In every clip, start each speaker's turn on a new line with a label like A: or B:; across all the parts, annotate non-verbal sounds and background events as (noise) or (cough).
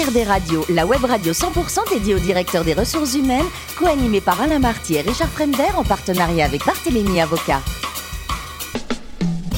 A: HRD Radio, la web radio 100% dédiée aux directeurs des ressources humaines, co-animée par Alain Marty et Richard Fremder en partenariat avec Barthélémy Avocat.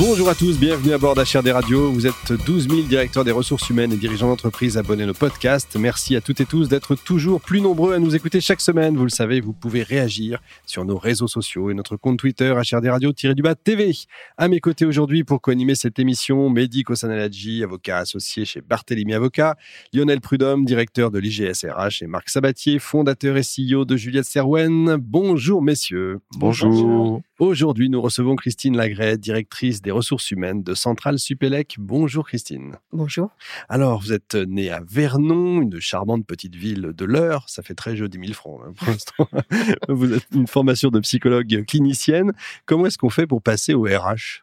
B: Bonjour à tous, bienvenue à bord d'HRD Radio. Vous êtes 12 000 directeurs des ressources humaines et dirigeants d'entreprise abonnés à nos podcasts. Merci à toutes et tous d'être toujours plus nombreux à nous écouter chaque semaine. Vous le savez, vous pouvez réagir sur nos réseaux sociaux et notre compte Twitter HRD Radio-du-bas TV. À mes côtés aujourd'hui pour co-animer cette émission, Mehdi Kosanadji, avocat associé chez Barthélemy Avocat, Lionel Prudhomme, directeur de l'IGSRH et Marc Sabatier, fondateur et CEO de Juliette Serwen. Bonjour messieurs.
C: Bonjour.
B: Aujourd'hui, nous recevons Christine Lagret, directrice des ressources humaines de Centrale Supélec. Bonjour Christine.
D: Bonjour.
B: Alors, vous êtes née à Vernon, une charmante petite ville de l'Eure. Ça fait très jeu 10 000 francs hein, pour l'instant. (laughs) vous êtes une formation de psychologue clinicienne. Comment est-ce qu'on fait pour passer au RH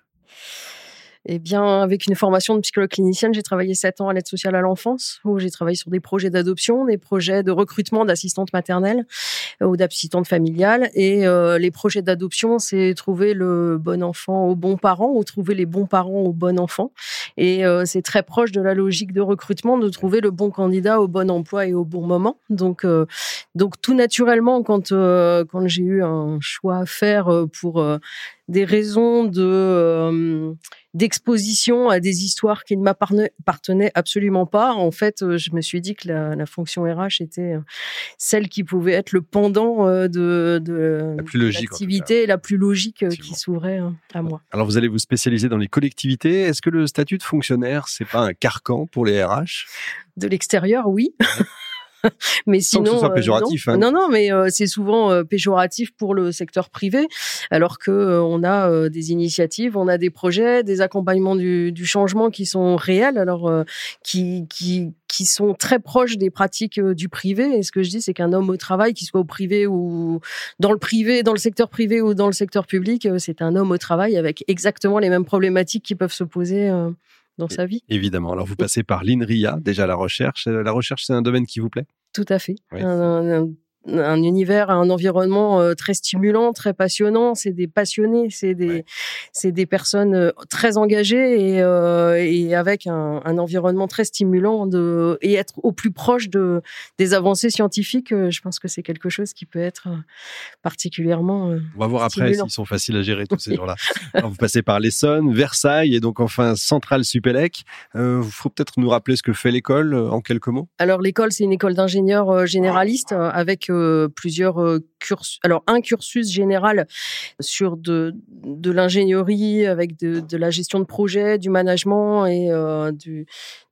D: eh bien, avec une formation de psychologue clinicienne, j'ai travaillé sept ans à l'aide sociale à l'enfance, où j'ai travaillé sur des projets d'adoption, des projets de recrutement d'assistantes maternelles euh, ou d'assistantes familiales. Et euh, les projets d'adoption, c'est trouver le bon enfant au bon parent ou trouver les bons parents au bon enfant. Et euh, c'est très proche de la logique de recrutement de trouver le bon candidat au bon emploi et au bon moment. Donc, donc tout naturellement, quand quand j'ai eu un choix à faire pour des raisons de d'exposition à des histoires qui ne m'appartenaient absolument pas. En fait, euh, je me suis dit que la, fonction RH était euh, celle qui pouvait être le pendant de, de l'activité la plus logique qui s'ouvrait à moi.
B: Alors, vous allez vous spécialiser dans les collectivités. Est-ce que le statut de fonctionnaire, c'est pas un carcan pour les RH
D: De l'extérieur, oui. (laughs)
B: mais sinon, Sans que ce soit péjoratif.
D: non. Hein. non. non, mais euh, c'est souvent euh, péjoratif pour le secteur privé, alors que euh, on a des initiatives, on a des projets, des accompagnements du, du changement qui sont réels, alors qui, qui qui sont très proches des pratiques du privé. Et ce que je dis, c'est qu'un homme au travail, qu'il soit au privé ou dans le privé, dans le secteur privé ou dans le secteur public, c'est un homme au travail avec exactement les mêmes problématiques qui peuvent se poser dans sa vie.
B: Évidemment. Alors, vous passez par l'INRIA, déjà la recherche. La recherche, c'est un domaine qui vous plaît?
D: Tout à fait un univers, un environnement euh, très stimulant, très passionnant. C'est des passionnés, c'est des, c'est des personnes euh, très engagées et, euh, et avec un, un, environnement très stimulant de, et être au plus proche de, des avancées scientifiques. Je pense que c'est quelque chose qui peut être particulièrement.
B: On va voir après s'ils sont faciles à gérer tous ces gens-là. vous passez par l'Essonne, Versailles et donc enfin Centrale Supélec. Il faut peut-être nous rappeler ce que fait l'école en quelques mots?
D: Alors l'école, c'est une école d'ingénieurs généralistes avec plusieurs euh, cursus. Alors un cursus général sur de, de l'ingénierie avec de, de, la gestion de projet, du management et euh, du,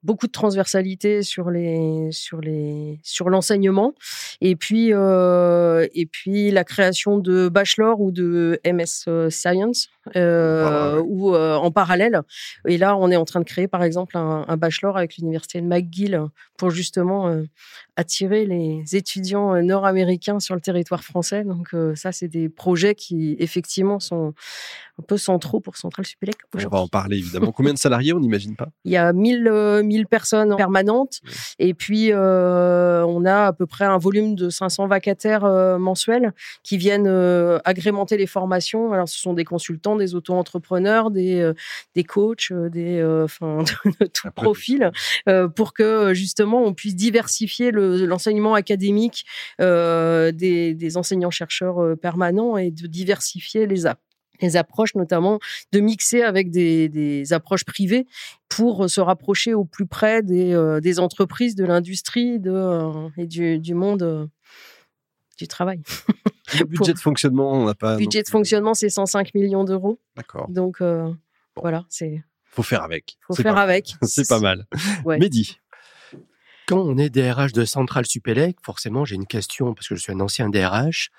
D: beaucoup de transversalité sur les sur les sur l'enseignement et puis euh, et puis la création de bachelor ou de MS Science euh, ou euh, en parallèle et là on est en train de créer par exemple un, un bachelor avec l'université de McGill pour justement euh, attirer les étudiants nord-américains sur le territoire français donc ça c'est des projets qui effectivement sont un peu centraux pour Centrale Supélec.
B: On va en parler évidemment. Combien de salariés on n'imagine pas?
D: Il y a 1000, 1000 euh, personnes permanentes et puis euh, on a à peu près un volume de 500 vacataires euh, mensuels qui viennent agrémenter les formations. Alors ce sont des consultants, des auto-entrepreneurs, des, des coachs, des, enfin, (laughs) de, tout profil pour que justement on puisse diversifier l'enseignement académique des, des enseignants-chercheurs permanents et de diversifier les, les approches, notamment de mixer avec des, des, approches privées pour se rapprocher au plus près des, euh, des entreprises, de l'industrie de, euh, et du, du monde euh, du travail.
B: Le (laughs) budget de fonctionnement, on n'a pas.
D: Le budget de fonctionnement, c'est 105 millions d'euros.
B: D'accord.
D: Donc voilà, c'est.
B: Faut faire avec.
D: Faut faire avec. (laughs)
B: C'est pas mal. Ouais. Mehdi.
C: Quand on est DRH de Centrale Supélec, forcément, j'ai une question parce que je suis un ancien DRH.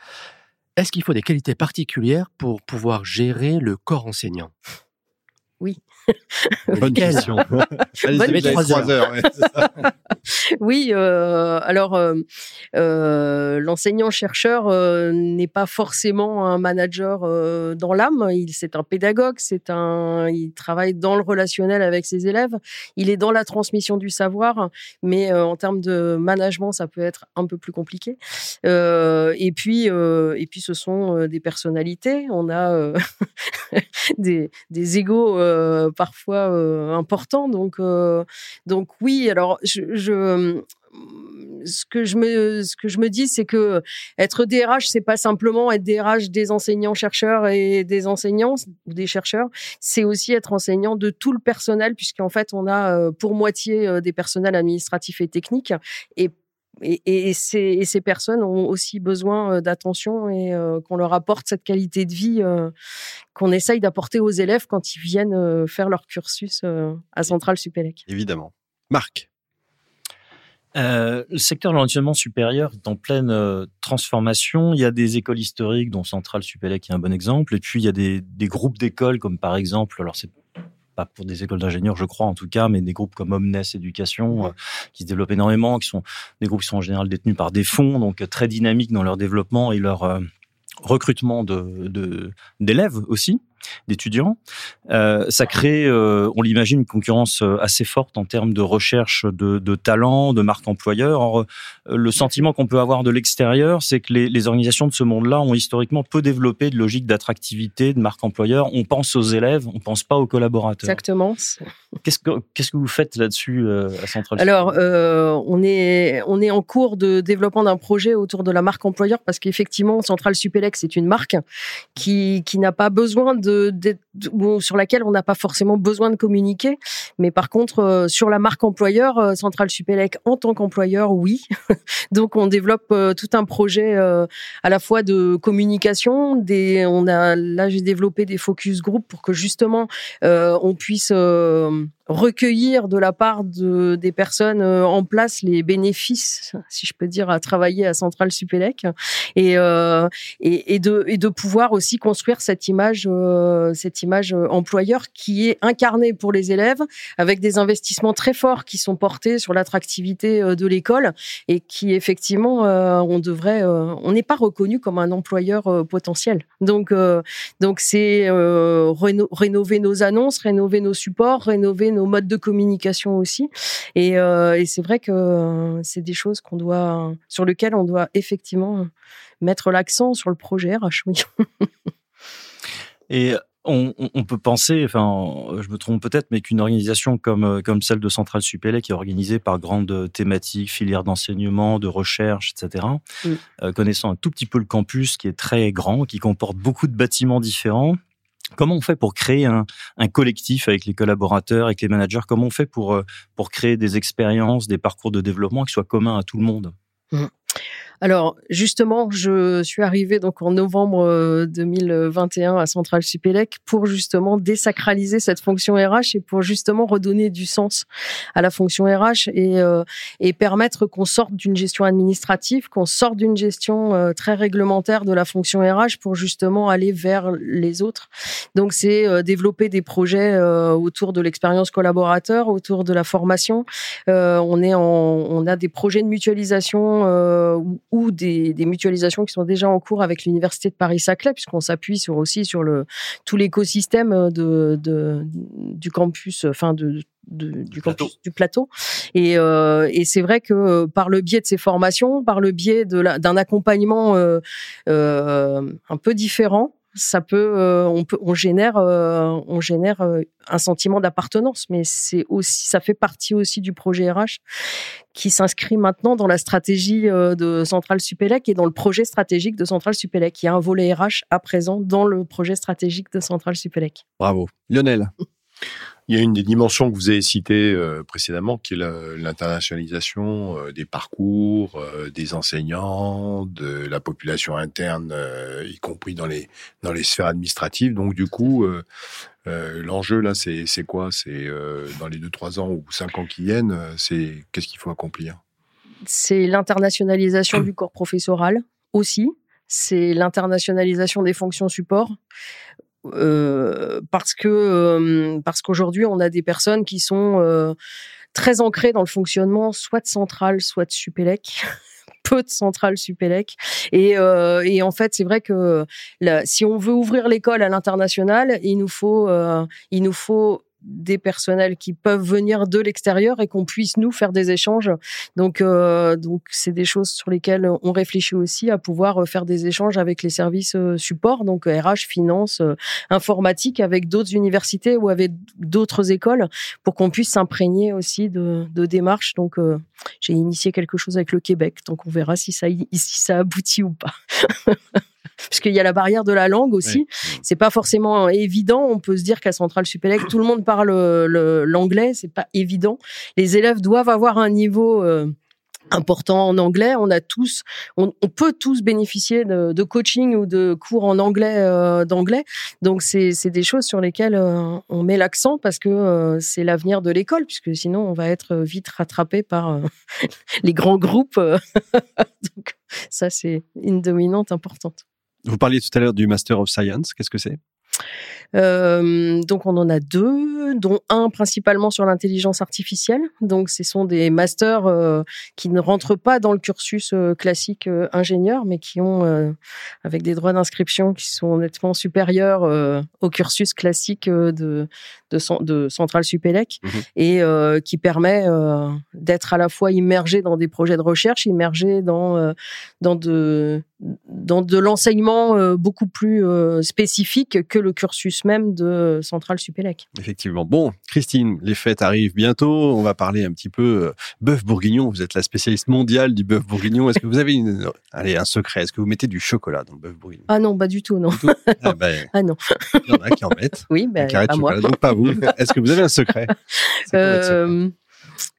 C: Est-ce qu'il faut des qualités particulières pour pouvoir gérer le corps enseignant?
D: Oui.
B: Bonne question. (laughs)
D: Allez, trois heures. (laughs) oui, euh, alors euh, euh, l'enseignant-chercheur euh, n'est pas forcément un manager euh, dans l'âme. Il c'est un pédagogue, c'est un, il travaille dans le relationnel avec ses élèves. Il est dans la transmission du savoir, mais en termes de management, ça peut être un peu plus compliqué. et puis, et puis, ce sont des personnalités. On a (laughs) des, des égaux parfois important. Donc, donc oui. Alors, je ce que je me ce que je me dis c'est que être DRH c'est pas simplement être DRH des enseignants chercheurs et des enseignants ou des chercheurs, c'est aussi être enseignant de tout le personnel puisqu'en fait on a pour moitié des personnels administratifs et techniques et et, et, ces, ces, personnes ont aussi besoin d'attention et qu'on leur apporte cette qualité de vie qu'on essaye d'apporter aux élèves quand ils viennent faire leur cursus à Centrale Supélec.
B: Évidemment. Marc
E: euh, le secteur de l'enseignement supérieur est en pleine euh, transformation. Il y a des écoles historiques, dont Centrale Supélec est un bon exemple. Et puis, il y a des, des groupes d'écoles, comme par exemple, alors c'est pas pour des écoles d'ingénieurs, je crois en tout cas, mais des groupes comme Omnes Éducation, euh, qui se développent énormément, qui sont des groupes qui sont en général détenus par des fonds, donc très dynamiques dans leur développement et leur recrutement de d'élèves aussi d'étudiants. Euh, ça crée, euh, on l'imagine, une concurrence euh, assez forte en termes de recherche de, de talents, de marques employeurs. Or, le sentiment qu'on peut avoir de l'extérieur, c'est que les, les, organisations de ce monde-là ont historiquement peu développé de logique d'attractivité, de marque employeur. On pense aux élèves, on pense pas aux collaborateurs.
D: Exactement.
E: Qu'est-ce que qu'est-ce que vous faites là-dessus à Central
D: Alors, on est on est en cours de développement d'un projet autour de la marque employeur parce qu'effectivement, Central Supélec, c'est une marque qui qui n'a pas besoin de de, sur laquelle on n'a pas forcément besoin de communiquer. Mais par contre, euh, sur la marque employeur, euh, Central Supélec en tant qu'employeur, oui. (laughs) Donc on développe euh, tout un projet à la fois de communication. Des, on a là j'ai développé des focus group pour que justement on puisse recueillir de la part de, des personnes euh, en place les bénéfices, si je peux dire, à travailler à Centrale Supélec et, euh, et, et, de, et de pouvoir aussi construire cette image, euh, cette image employeur qui est incarnée pour les élèves avec des investissements très forts qui sont portés sur l'attractivité de l'école et qui effectivement on devrait, on n'est pas reconnu comme un employeur potentiel. Donc donc c'est rénover nos annonces, rénover nos supports, rénover nos modes de communication aussi. Et, euh, c'est vrai que euh, c'est des choses qu'on doit, sur lesquelles on doit effectivement mettre l'accent sur le projet RH.
E: Et on, on, peut penser, enfin, je me trompe peut-être, mais qu'une organisation comme euh, comme celle de Centrale Supélec, qui est organisée par grandes thématiques, filières d'enseignement, de recherche, etc., connaissant un tout petit peu le campus, qui est très grand, qui comporte beaucoup de bâtiments différents, Comment on fait pour créer un, un, collectif avec les collaborateurs, avec les managers? Comment on fait pour, euh, pour créer des expériences, des parcours de développement qui soient communs à tout le monde?
D: Mmh. Alors justement, je suis arrivée donc en novembre 2021 euh, à Centrale Supélec pour justement désacraliser cette fonction RH et pour justement redonner du sens à la fonction RH et, euh, et permettre qu'on sorte d'une gestion administrative, qu'on sorte d'une gestion euh, très réglementaire de la fonction RH pour justement aller vers les autres. Donc c'est développer des projets autour de l'expérience collaborateur, autour de la formation. on est en, on a des projets de mutualisation ou des, des, mutualisations qui sont déjà en cours avec l'université de Paris-Saclay, puisqu'on s'appuie sur aussi sur le tout l'écosystème de, de, du campus, enfin de, du campus du plateau. Et, euh, et c'est vrai que par le biais de ces formations, par le biais d'un accompagnement euh, euh, un peu différent, ça peut, euh, on peut, on génère, euh, on génère euh, un sentiment d'appartenance, mais c'est aussi, ça fait partie aussi du projet RH qui s'inscrit maintenant dans la stratégie de Centrale Supélec et dans le projet stratégique de Centrale Supélec. Il y a un volet RH à présent dans le projet stratégique de Centrale Supélec.
B: Bravo, Lionel. (laughs)
F: Il y a une des dimensions que vous avez citées euh, précédemment, qui est l'internationalisation euh, des parcours, euh, des enseignants, de la population interne, y compris dans les dans les sphères administratives. Donc du coup, l'enjeu là, c'est quoi? C'est dans les deux trois ans ou cinq ans qui viennent, c'est qu'est-ce qu'il faut accomplir?
D: C'est l'internationalisation du corps professoral aussi. C'est l'internationalisation des fonctions support euh, parce que euh, parce qu'aujourd'hui on a des personnes qui sont euh, très ancrées dans le fonctionnement soit de centrale soit de Supélec (laughs) peu de centrales Supélec. Et, et en fait c'est vrai que si on veut ouvrir l'école à l'international il nous faut il nous faut des personnels qui peuvent venir de l'extérieur et qu'on puisse nous faire des échanges. Donc, euh, donc c'est des choses sur lesquelles on réfléchit aussi à pouvoir faire des échanges avec les services support, donc RH, finance, informatique, avec d'autres universités ou avec d'autres écoles, pour qu'on puisse s'imprégner aussi de, de démarches. Donc, j'ai initié quelque chose avec le Québec, donc on verra si ça, si ça aboutit ou pas. (laughs) parce qu'il y a la barrière de la langue aussi. C'est pas forcément évident. On peut se dire qu'à Centrale Supélec, tout le monde parle l'anglais. C'est pas évident. Les élèves doivent avoir un niveau euh, important en anglais. On a tous, on, peut tous bénéficier de, coaching ou de cours en anglais euh, d'anglais. Donc c'est des choses sur lesquelles euh, on met l'accent parce que c'est l'avenir de l'école, puisque sinon on va être vite rattrapé par (laughs) les grands groupes. (laughs) Donc ça c'est une dominante importante.
B: Vous parliez tout à l'heure du Master of Science. Qu'est-ce que c'est?
D: Euh, donc on en a deux, dont un principalement sur l'intelligence artificielle. Donc ce sont des masters euh, qui ne rentrent pas dans le cursus euh, classique ingénieur, mais qui ont avec des droits d'inscription qui sont nettement supérieurs au cursus classique de de, de Centrale Supélec mmh et qui permet d'être à la fois immergé dans des projets de recherche, immergé dans dans de dans de l'enseignement beaucoup plus spécifique que le cursus même de Centrale Supélec.
B: Effectivement. Bon, Christine, les fêtes arrivent bientôt. On va parler un petit peu euh, bœuf bourguignon. Vous êtes la spécialiste mondiale du bœuf bourguignon. Est-ce que vous avez une, (laughs) allez, un secret? Est-ce que vous mettez du chocolat dans le bœuf bourguignon?
D: Ah non, pas du tout, non. (laughs)
B: Ah, ben,
D: ah, non.
B: Il y en a qui en mettent.
D: Oui, ben, pas moi.
B: Donc pas vous. Est-ce que vous avez un secret,
D: euh,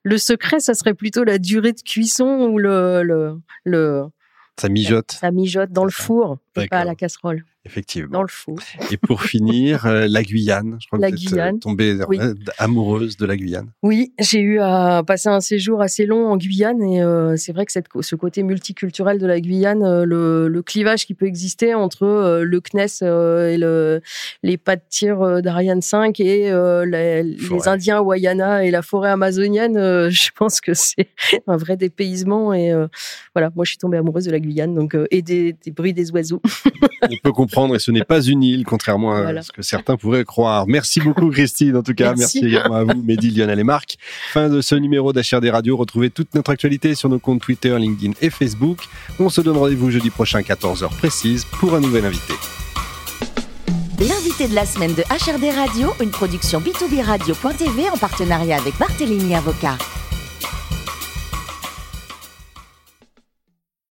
D: Le secret, ça serait plutôt la durée de cuisson ou le, le, le
B: ça mijote.
D: Ça mijote dans le four, pas à la casserole.
B: Effectivement.
D: Dans le.
B: Et pour finir, euh, la Guyane. Je crois
D: la
B: que vous
D: Guyane.
B: êtes tombée euh, amoureuse de la Guyane.
D: Oui, j'ai eu à passer un séjour assez long en Guyane et euh, c'est vrai que cette, ce côté multiculturel de la Guyane, le, le, clivage qui peut exister entre le CNES et le, les pas de tir d'Ariane 5 et les, les, Indiens Wayana et la forêt amazonienne, je pense que c'est un vrai dépaysement et voilà, moi je suis tombée amoureuse de la Guyane donc et des, des bruits des oiseaux.
B: On peut comprendre et ce n'est pas une île, contrairement à ce que certains pourraient croire. Merci beaucoup, Christine, en tout cas. Merci, également à vous, Mehdi, Lionel et Marc. Fin de ce numéro d'HRD Radio. Retrouvez toute notre actualité sur nos comptes Twitter, LinkedIn et Facebook. On se donne rendez-vous jeudi prochain, 14h précise, pour un nouvel invité.
A: L'invité de la semaine de HRD Radio, une production B2B Radio.tv en partenariat avec Barthélémy Avocat.